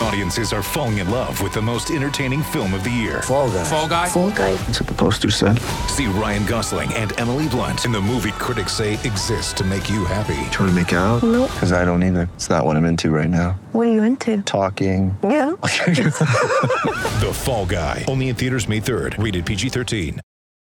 Audiences are falling in love with the most entertaining film of the year. Fall guy. Fall guy. Fall guy. That's what the poster said. See Ryan Gosling and Emily Blunt in the movie critics say exists to make you happy. Trying to make it out? Nope. Because I don't either. It's not what I'm into right now. What are you into? Talking. Yeah. The Fall Guy. Only in theaters May 3rd. Rated PG-13.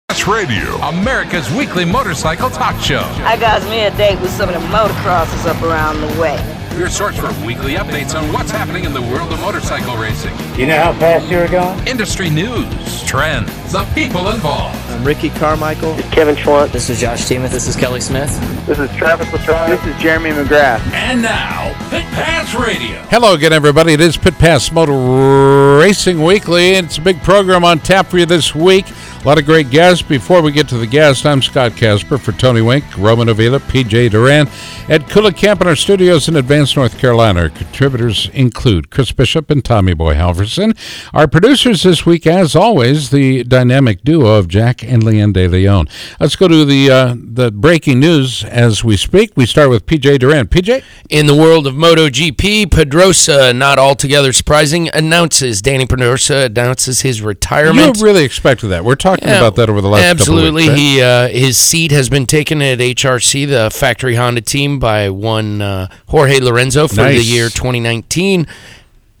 That's Radio, America's weekly motorcycle talk show. I got me a date with some of the motocrossers up around the way. Your source for weekly updates on what's happening in the world of motorcycle racing, You know how fast you were going? industry news, trends, the people involved. I'm Ricky Carmichael. Kevin Schwantz. This is Josh Teemuth. This is Kelly Smith. This is Travis Pastrana. This is Jeremy McGrath. And now, Pit Pass Radio. Hello again, everybody. It is Pit Pass Motor Racing Weekly, and it's a big program on tap for you this week. A lot of great guests. Before we get to the guests, I'm Scott Casper for Tony Wink, Roman Avila, PJ Duran, Ed Kula, Camp in our studios in Advance, North Carolina. Our contributors include Chris Bishop and Tommy Boy Halverson. Our producers this week, as always, the dynamic duo of Jack and Leanne De Leon. Let's go to the uh, the breaking news as we speak. We start with PJ Duran. PJ? In the world of MotoGP, Pedrosa, not altogether surprising, announces Dani Pedrosa announces his retirement. You really expected that. We're talking Yeah, about that over the last Absolutely, couple of weeks. right? he uh, his seat has been taken at HRC, the factory Honda team, by one uh, Jorge Lorenzo for the year 2019.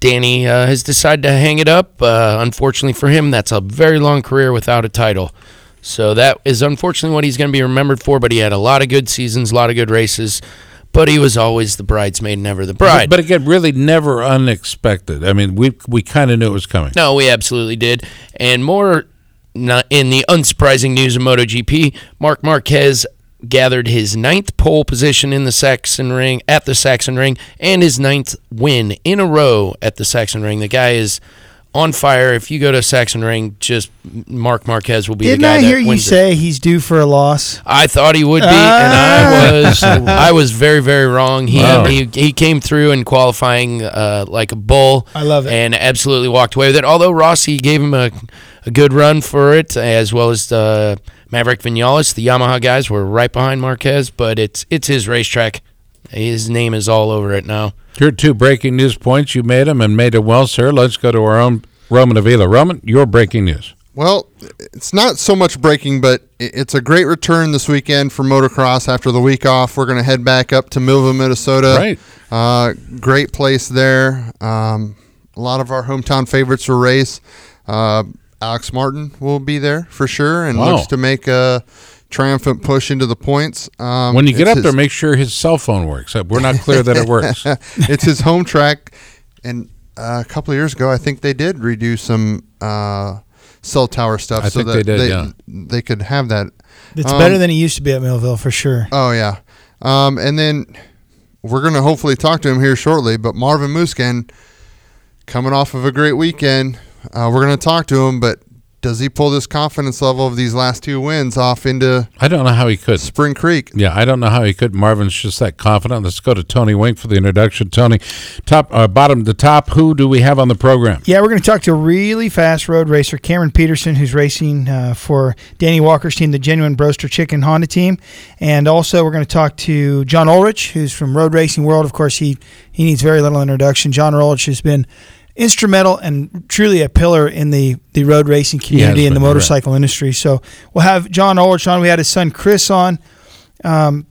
Danny uh, has decided to hang it up. Uh, unfortunately for him, that's a very long career without a title. So that is unfortunately what he's going to be remembered for. But he had a lot of good seasons, a lot of good races. But he was always the bridesmaid, never the bride. But, again, really never unexpected. I mean, we we kind of knew it was coming. No, we absolutely did. And more in the unsurprising news of MotoGP, Marc Marquez gathered his ninth pole position in the Sachsenring at the Sachsenring and his ninth win in a row at the Sachsenring. The guy is on fire. If you go to Sachsenring, just Marc Marquez will be Didn't the guy I that hear you wins it. say he's due for a loss? I thought he would be, and Ah. I was I was very very wrong. He Wow. he, he came through in qualifying uh, like a bull. I love it. and absolutely walked away with it. Although Rossi gave him a, a good run for it, as well as the Maverick Vinales, the Yamaha guys were right behind Marquez. But it's it's his racetrack. His name is all over it now. Your two breaking news points, you made them and made them well, sir. Let's go to our own Roman Avila. Roman, your breaking news. Well, it's not so much breaking, but it's a great return this weekend for motocross after the week off. We're going to head back up to Millville, Minnesota. Right. Uh, great place there. Um, a lot of our hometown favorites will race. Uh, Alex Martin will be there for sure and Wow. looks to make a triumphant push into the points. Um, When you get up his- there, make sure his cell phone works. Uh, We're not clear that it works. it's his home track, and uh, a couple of years ago, I think they did redo some uh, cell tower stuff I so think that they did, they, yeah. they could have that. It's Um, better than it used to be at Millville for sure. Oh yeah, um, and then we're gonna hopefully talk to him here shortly. But Marvin Musquin, coming off of a great weekend, uh, we're gonna talk to him. But does he pull this confidence level of these last two wins off into I don't know how he could. Spring Creek? Yeah, I don't know how he could. Marvin's just that confident. Let's go to Tony Wink for the introduction. Tony, top, uh, bottom to top, who do we have on the program? Yeah, we're going to talk to a really fast road racer, Cameron Petersen, who's racing uh, for Danny Walker's team, the Genuine Broaster Chicken Honda team. And also, we're going to talk to John Ulrich, who's from Road Racing World. Of course, he, he needs very little introduction. John Ulrich has been instrumental and truly a pillar in the, the road racing community and the been, right. motorcycle industry. So we'll have John Ulrich on. We had his son Chris on um,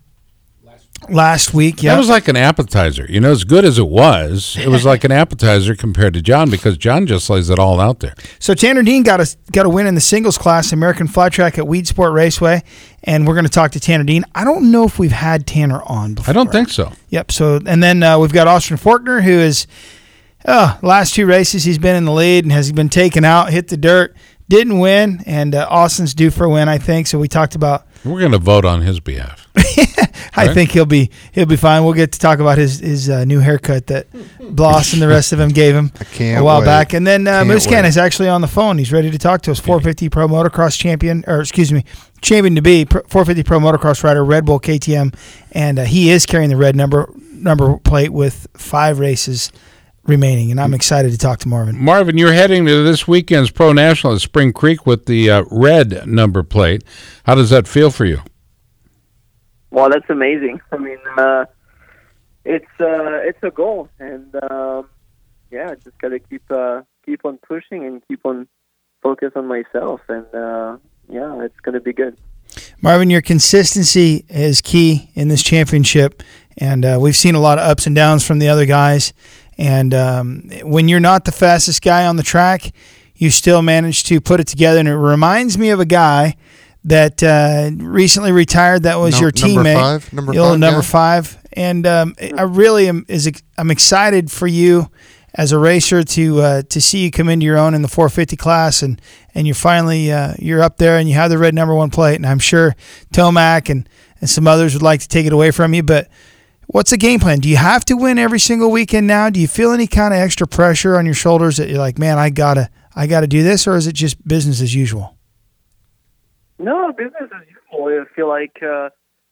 last week. Yeah. That was like an appetizer. You know, as good as it was, it was like an appetizer compared to John because John just lays it all out there. So Tanner Dean got a got a win in the singles class, American Flat Track at Weedsport Raceway, and we're going to talk to Tanner Dean. I don't know if we've had Tanner on before. I don't think so. Yep. So and then uh, we've got Austin Forkner, who is uh, last two races he's been in the lead and has been taken out, hit the dirt, didn't win, and uh, Austin's due for a win, I think. So we talked about. We're going to vote on his behalf. I Right. think he'll be he'll be fine. We'll get to talk about his his uh, new haircut that Bloss and the rest of them gave him can't a while wait. back. And then uh, Musquin is actually on the phone. He's ready to talk to us. 450 Pro Motocross champion, or excuse me, champion to be 450 Pro Motocross rider, Red Bull KTM, and uh, he is carrying the red number number plate with five races remaining, and I'm excited to talk to Marvin. Marvin, you're heading to this weekend's Pro National at Spring Creek with the uh, red number plate. How does that feel for you? Well, that's amazing. I mean, uh, it's uh, it's a goal, and um, yeah, just gotta keep uh, keep on pushing and keep on focus on myself, and uh, yeah, it's gonna be good. Marvin, your consistency is key in this championship, and uh, we've seen a lot of ups and downs from the other guys. And um, when you're not the fastest guy on the track, you still manage to put it together. And it reminds me of a guy that uh, recently retired. That was No- your number teammate, five? Number five number guy? five. And um, I really am is I'm excited for you as a racer to uh, to see you come into your own in the 450 class, and and you're finally uh, you're up there, and you have the red number one plate. And I'm sure Tomac and and some others would like to take it away from you, but. What's the game plan? Do you have to win every single weekend now? Do you feel any kind of extra pressure on your shoulders that you're like, man, I gotta, I gotta do this, or is it just business as usual? No, business as usual. I feel like uh,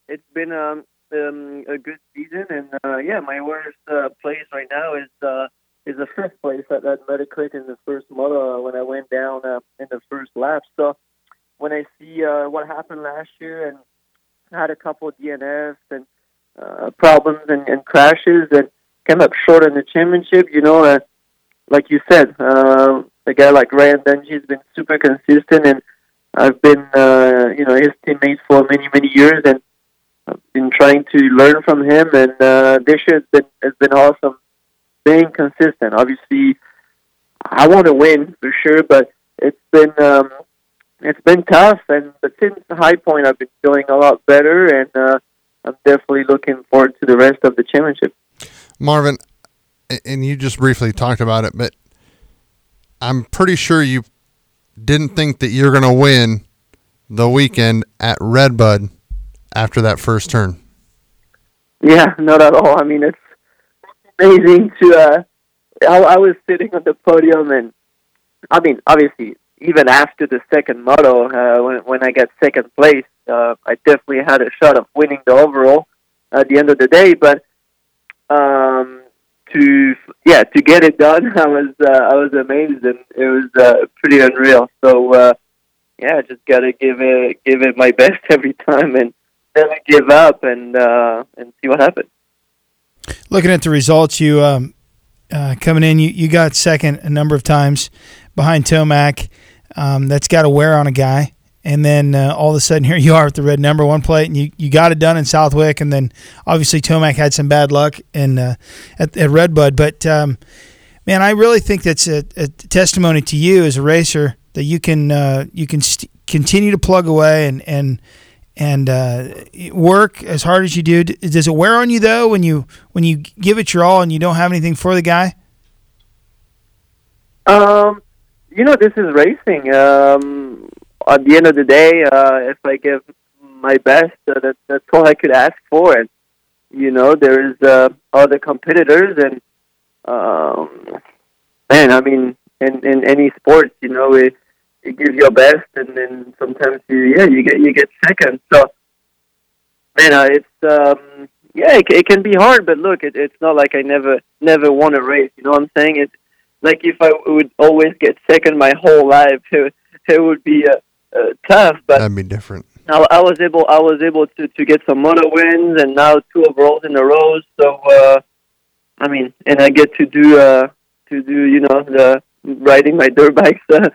it's been um, um, a good season, and uh, yeah, my worst uh, place right now is uh, is the fifth place at that Metacritic in the first moto uh, when I went down uh, in the first lap. So when I see uh, what happened last year and had a couple of DNFs and uh, problems and, and crashes and came up short in the championship, you know, uh, like you said, uh, a guy like Ryan Dungey has been super consistent and I've been, uh, you know, his teammate for many, many years, and I've been trying to learn from him. And uh, this year has been has been awesome, being consistent. Obviously, I want to win for sure, but it's been um, it's been tough. And but since the high point, I've been feeling a lot better, and uh, I'm definitely looking forward to the rest of the championship. Marvin, and you just briefly talked about it, but I'm pretty sure you didn't think that you're going to win the weekend at Redbud after that first turn. Yeah, not at all. I mean, it's amazing to. Uh, I, I was sitting on the podium, and I mean, obviously, even after the second moto, uh, when when I got second place, uh, I definitely had a shot of winning the overall at the end of the day. But um, to yeah, to get it done, I was uh, I was amazed, and it was uh, pretty unreal. So uh, yeah, just gotta give it give it my best every time, and never give up, and uh, and see what happens. Looking at the results, you um, uh, coming in, you, you got second a number of times behind Tomac. Um, that's got to wear on a guy. And then uh, all of a sudden, here you are with the red number one plate, and you, you got it done in Southwick. And then obviously Tomac had some bad luck in uh, at, at Redbud. But um, man, I really think that's a, a testimony to you as a racer that you can uh, you can st- continue to plug away and and and uh, work as hard as you do. Does it wear on you though when you when you give it your all and you don't have anything for the guy? Um, you know, this is racing. Um, at the end of the day, uh, if I give my best, uh, that, that's all I could ask for. And you know, there's uh, other competitors, and um, man, I mean, in in any sport, you know, it, you give your best, and then sometimes you yeah you get you get second. So, man, uh, it's um, yeah, it, it can be hard, but look, it, it's not like I never never won a race. You know what I'm saying? It's like if I would always get second my whole life, it, it would be uh, uh, tough. But That'd be different. I, I was able I was able to to get some moto wins and now two overalls in a row. So uh, I mean, and I get to do uh, to do you know the riding my dirt bikes uh,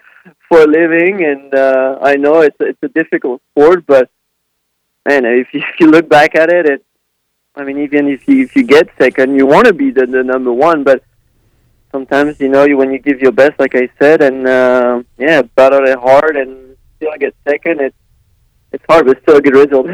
for a living, and uh, I know it's it's a difficult sport, but man, if you, if you look back at it, it I mean, even if you if you get second, you want to be the, the number one, but sometimes you know you when you give your best, like I said, and uh, yeah, battle it hard and still get second. It's it's hard, but still a good result.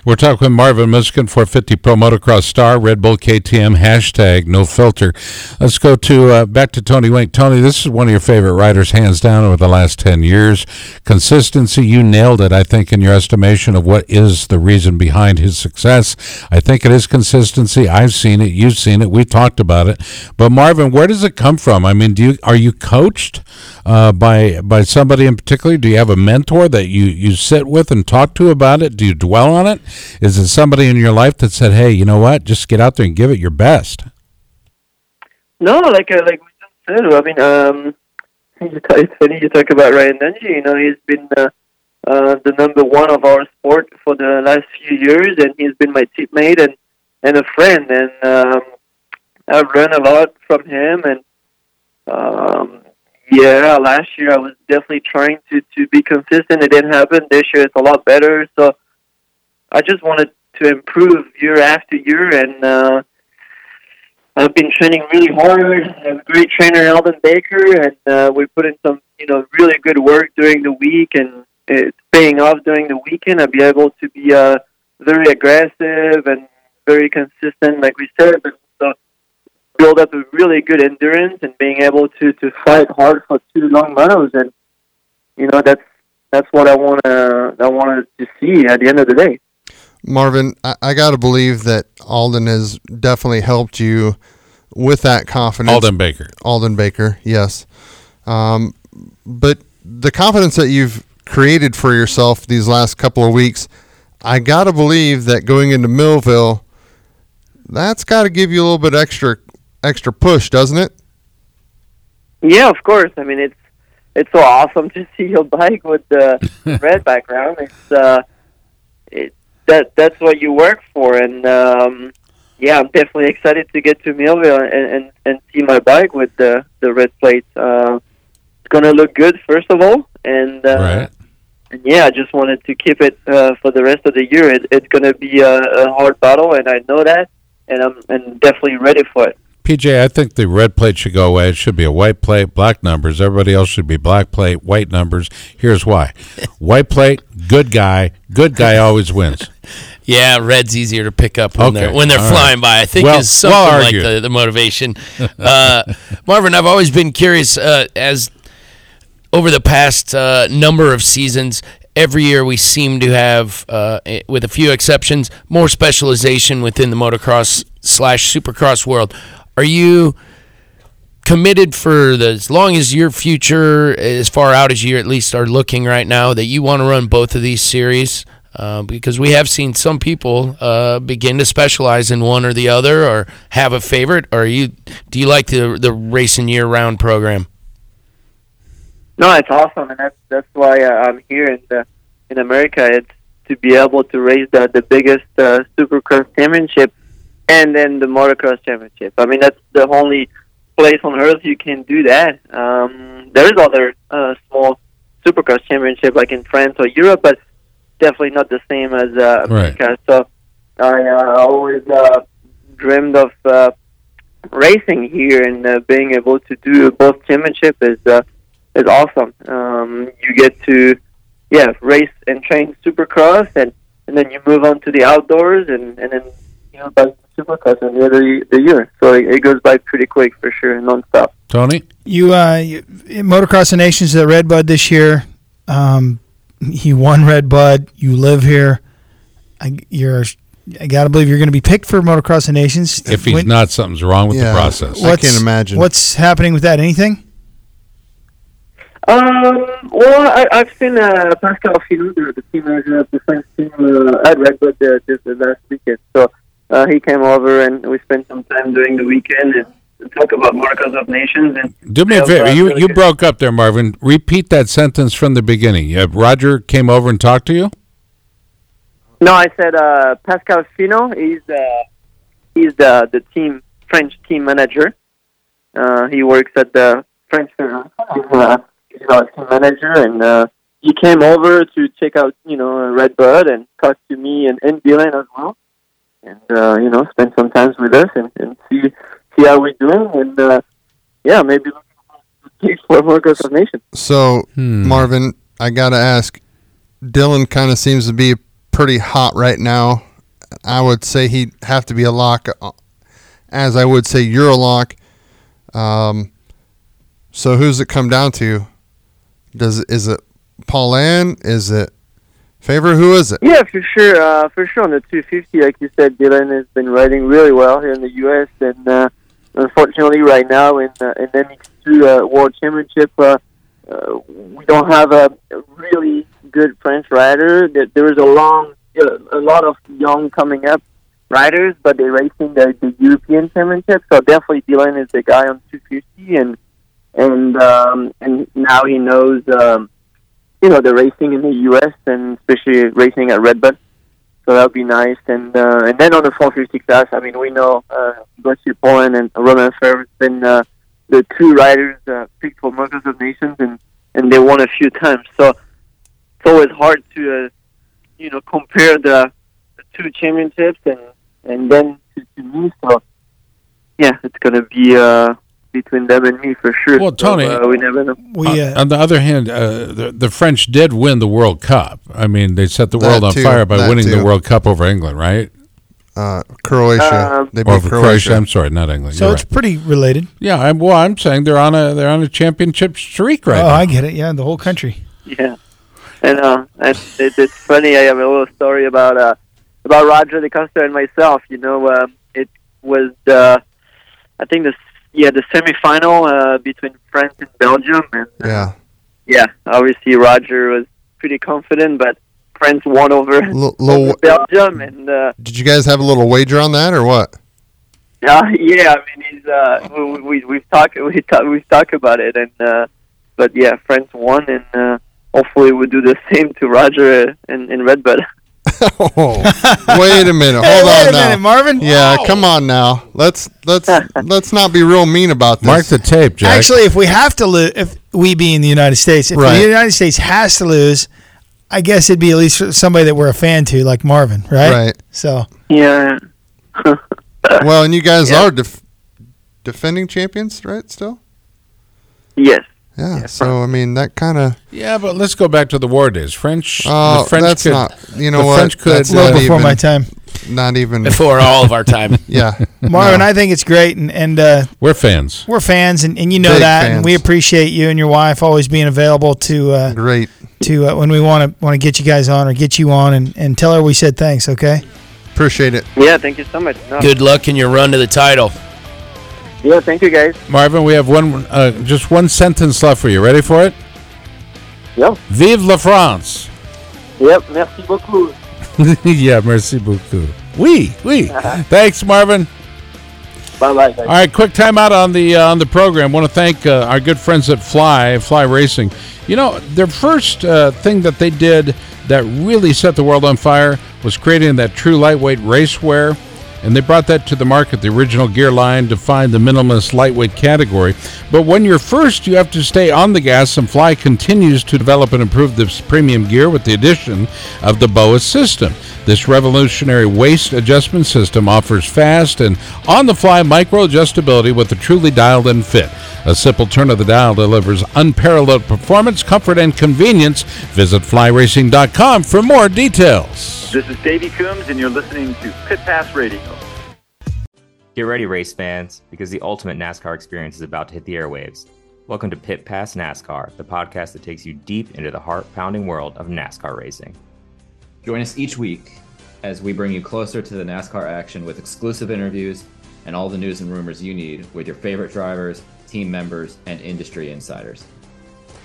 We're talking with Marvin Musquin, 450 Pro Motocross Star, Red Bull KTM, hashtag no filter. Let's go to uh, back to Tony Wink. Tony, this is one of your favorite riders, hands down, over the last 10 years. Consistency, you nailed it, I think, in your estimation of what is the reason behind his success. I think it is consistency. I've seen it. You've seen it. We've talked about it. But Marvin, where does it come from? I mean, do you are you coached uh, by by somebody in particular? Do you have a mentor that you, you sit with and talk to about it? Do you dwell on it? Is it somebody in your life that said, "Hey, you know what? Just get out there and give it your best"? No, like uh, like we said. I mean, um, it's funny you talk about Ryan Dungey. You know, he's been uh, uh, the number one of our sport for the last few years, and he's been my teammate and and a friend. And um, I've learned a lot from him. And um, yeah, last year I was definitely trying to to be consistent. It didn't happen. This year it's a lot better. So I just wanted to improve year after year, and uh, I've been training really hard. I have a great trainer, Aldon Baker, and uh, we put in some, you know, really good work during the week, and it's paying off during the weekend. I'll be able to be uh, very aggressive and very consistent, like we said, but build up a really good endurance and being able to to fight hard for two long motos, and you know that's that's what I want to I wanted to see at the end of the day. Marvin, I, I got to believe that Aldon has definitely helped you with that confidence. Aldon Baker. Aldon Baker, yes. Um, but the confidence that you've created for yourself these last couple of weeks, I got to believe that going into Millville, that's got to give you a little bit extra extra push, doesn't it? Yeah, of course. I mean, it's it's so awesome to see your bike with the red background. It's uh, it that that's what you work for, and um, yeah, I'm definitely excited to get to Millville and, and and see my bike with the the red plates. Uh, it's gonna look good, first of all, and uh, Right. and yeah, I just wanted to keep it uh, for the rest of the year. It, it's gonna be a, a hard battle, and I know that, and I'm and definitely ready for it. PJ, I think the red plate should go away. It should be a white plate, black numbers. Everybody else should be black plate, white numbers. Here's why: white plate, good guy. Good guy always wins. Yeah, red's easier to pick up when Okay, they're when they're all flying right. by. I think Well- is something well like the, the motivation. Uh, Marvin, I've always been curious uh, as over the past uh, number of seasons. Every year we seem to have, uh, eh, with a few exceptions, more specialization within the motocross slash supercross world. Are you committed for the, as long as your future, as far out as you at least are looking right now, that you want to run both of these series? Uh, because we have seen some people uh, begin to specialize in one or the other, or have a favorite. Or you do you like the the racing year round program? No, it's awesome, and that's that's why uh, I'm here in the, in America. It's to be able to race the the biggest uh, Supercross championship, and then the motocross championship. I mean, that's the only place on earth you can do that. Um, there's other uh, small Supercross championship like in France or Europe, but definitely not the same as uh, America. So I uh, always uh, dreamed of uh, racing here and uh, being able to do both championship is uh, is awesome. Um, you get to yeah race and train Supercross and and then you move on to the outdoors and and then you know to Supercross and the other the year. So it, it goes by pretty quick for sure, nonstop. Tony, You, uh, you in Motocross of Nations at Red Bud this year. Um, he won Red Bud. You live here. I, you're. I gotta believe you're going to be picked for Motocross of Nations. if he's When- not, something's wrong with Yeah. the process. I can't imagine. What's happening with that? Anything? Um, well, I, I've seen uh, Pascal Finot, the, the team manager of the French team uh, at Red Bull uh, just the last weekend. So uh, he came over and we spent some time during the weekend and, talk about Motocross of Nations. And Do me a favor. You really you good. broke up there, Marvin. Repeat that sentence from the beginning. Yeah, Roger came over and talked to you. No, I said uh, Pascal Finot. He's uh, he's the the team French team manager. Uh, he works at the French uh, he's our team manager, and uh, he came over to check out you know Red Bud and talk to me and, and Dylan as well, and uh, you know spend some time with us and, and see see how we're doing, and uh, yeah, maybe looking for Motocross of Nation. So, Hmm. Marvin, I got to ask Dylan kind of seems to be pretty hot right now. I would say he'd have to be a lock, uh, as I would say you're a lock. Um, so, who's it come down to? Does Is it Paulin? Is it Febvre? Who is it? Yeah, for sure. Uh, for sure on the 250, like you said, Dylan has been riding really well here in the U.S. And uh, unfortunately, right now in uh, in MX2 uh, World Championship, uh, uh, we don't have a really good French rider. There is a long, a lot of young coming up riders, but they're racing the, the European Championship. So definitely Dylan is the guy on 250, and and um, and now he knows um, you know the racing in the U.S. and especially racing at Redbud. So that would be nice. And uh, and then on the 450 class, I mean, we know uh, Gossi and Romain Febvre has been uh, the two riders uh, picked for Motocross of Nations, and and they won a few times. So it's always hard to uh, you know compare the, the two championships and and then to, to me. So yeah, it's gonna be uh, between them and me for sure. Well, Tony, so, uh, we never know. We uh, on, on the other hand, uh, the, the French did win the World Cup. I mean, they set the world on too, fire by that winning the. World Cup over England, right? Uh, Croatia. Um, they beat over Croatia. Croatia. I'm sorry, not England. so You're it's right. pretty related. Yeah, I'm, well, I'm saying they're on a they're on a championship streak right oh, now. I get it. Yeah, the whole country. Yeah, and uh, and it, it's funny. I have a little story about uh about Roger De Coster and myself. You know, um, it was uh, I think the yeah the semifinal uh, between France and Belgium, and uh, Yeah. yeah, obviously Roger was pretty confident, but France won over, L- over Belgium, and uh, did you guys have a little wager on that or what? uh, yeah, I mean he's uh, we, we we've talked we talk, we've talked about it, and uh, but yeah, France won, and uh, hopefully we'll do the same to Roger in, in Redbud. oh, wait a minute. Hold Hey, on wait a now. minute, Marvin. Yeah, come on now. Let's let's let's not be real mean about this. Mark the tape, Jack. Actually, if we have to lose, if we being the United States, if Right. the United States has to lose, I guess it'd be at least somebody that we're a fan to, like Marvin, right? Right. So Yeah. Well, and you guys Yeah. are def- defending champions, right? Still. Yes. Yeah. So I mean, that kind of. yeah, but let's go back to the war days. French. Oh, the French that's could, not. You know the what? French could, That's a little before even, my time. Not even. Before all of our time. Yeah. Marvin, No. I think it's great, and and uh, We're fans. we're fans, and, and you know Big that, and we appreciate you and your wife always being available to uh, Great. to uh, when we want to want to get you guys on or get you on, and, and tell her we said thanks. Okay. Appreciate it. Yeah, thank you so much. No. Good luck in your run to the title. Yeah, thank you guys. Marvin, we have one, uh, just one sentence left for you. Ready for it? Yep. Vive la France. Yep, merci beaucoup. yeah, merci beaucoup. Oui, oui. Thanks, Marvin. Bye bye. All right, quick timeout on the uh, on the program. Want to thank uh, our good friends at Fly Fly Racing. You know, their first uh, thing that they did that really set the world on fire was creating that true lightweight racewear. And they brought that to the market, the original gear line, to find the minimalist lightweight category. But when you're first, you have to stay on the gas, and Fly continues to develop and improve this premium gear with the addition of the BOA system. This revolutionary waist adjustment system offers fast and on the fly micro adjustability with a truly dialed in fit. A simple turn of the dial delivers unparalleled performance, comfort, and convenience. Visit flyracing.com for more details. This is Davey Coombs, and you're listening to Pit Pass Radio. Get ready, race fans, because the ultimate NASCAR experience is about to hit the airwaves. Welcome to Pit Pass NASCAR, the podcast that takes you deep into the heart pounding world of NASCAR racing. Join us each week as we bring you closer to the NASCAR action with exclusive interviews and all the news and rumors you need with your favorite drivers, team members, and industry insiders.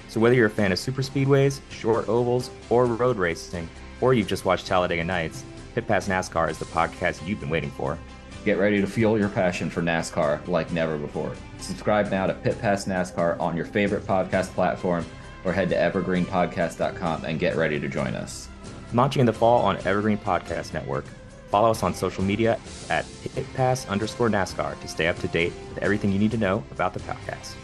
So, whether you're a fan of super speedways, short ovals, or road racing, or you've just watched Talladega Nights, Pit Pass NASCAR is the podcast you've been waiting for. Get ready to fuel your passion for NASCAR like never before. Subscribe now to Pit Pass NASCAR on your favorite podcast platform or head to evergreenpodcast.com and get ready to join us. Launching in the fall on Evergreen Podcast Network. Follow us on social media at pitpass underscore NASCAR to stay up to date with everything you need to know about the podcast.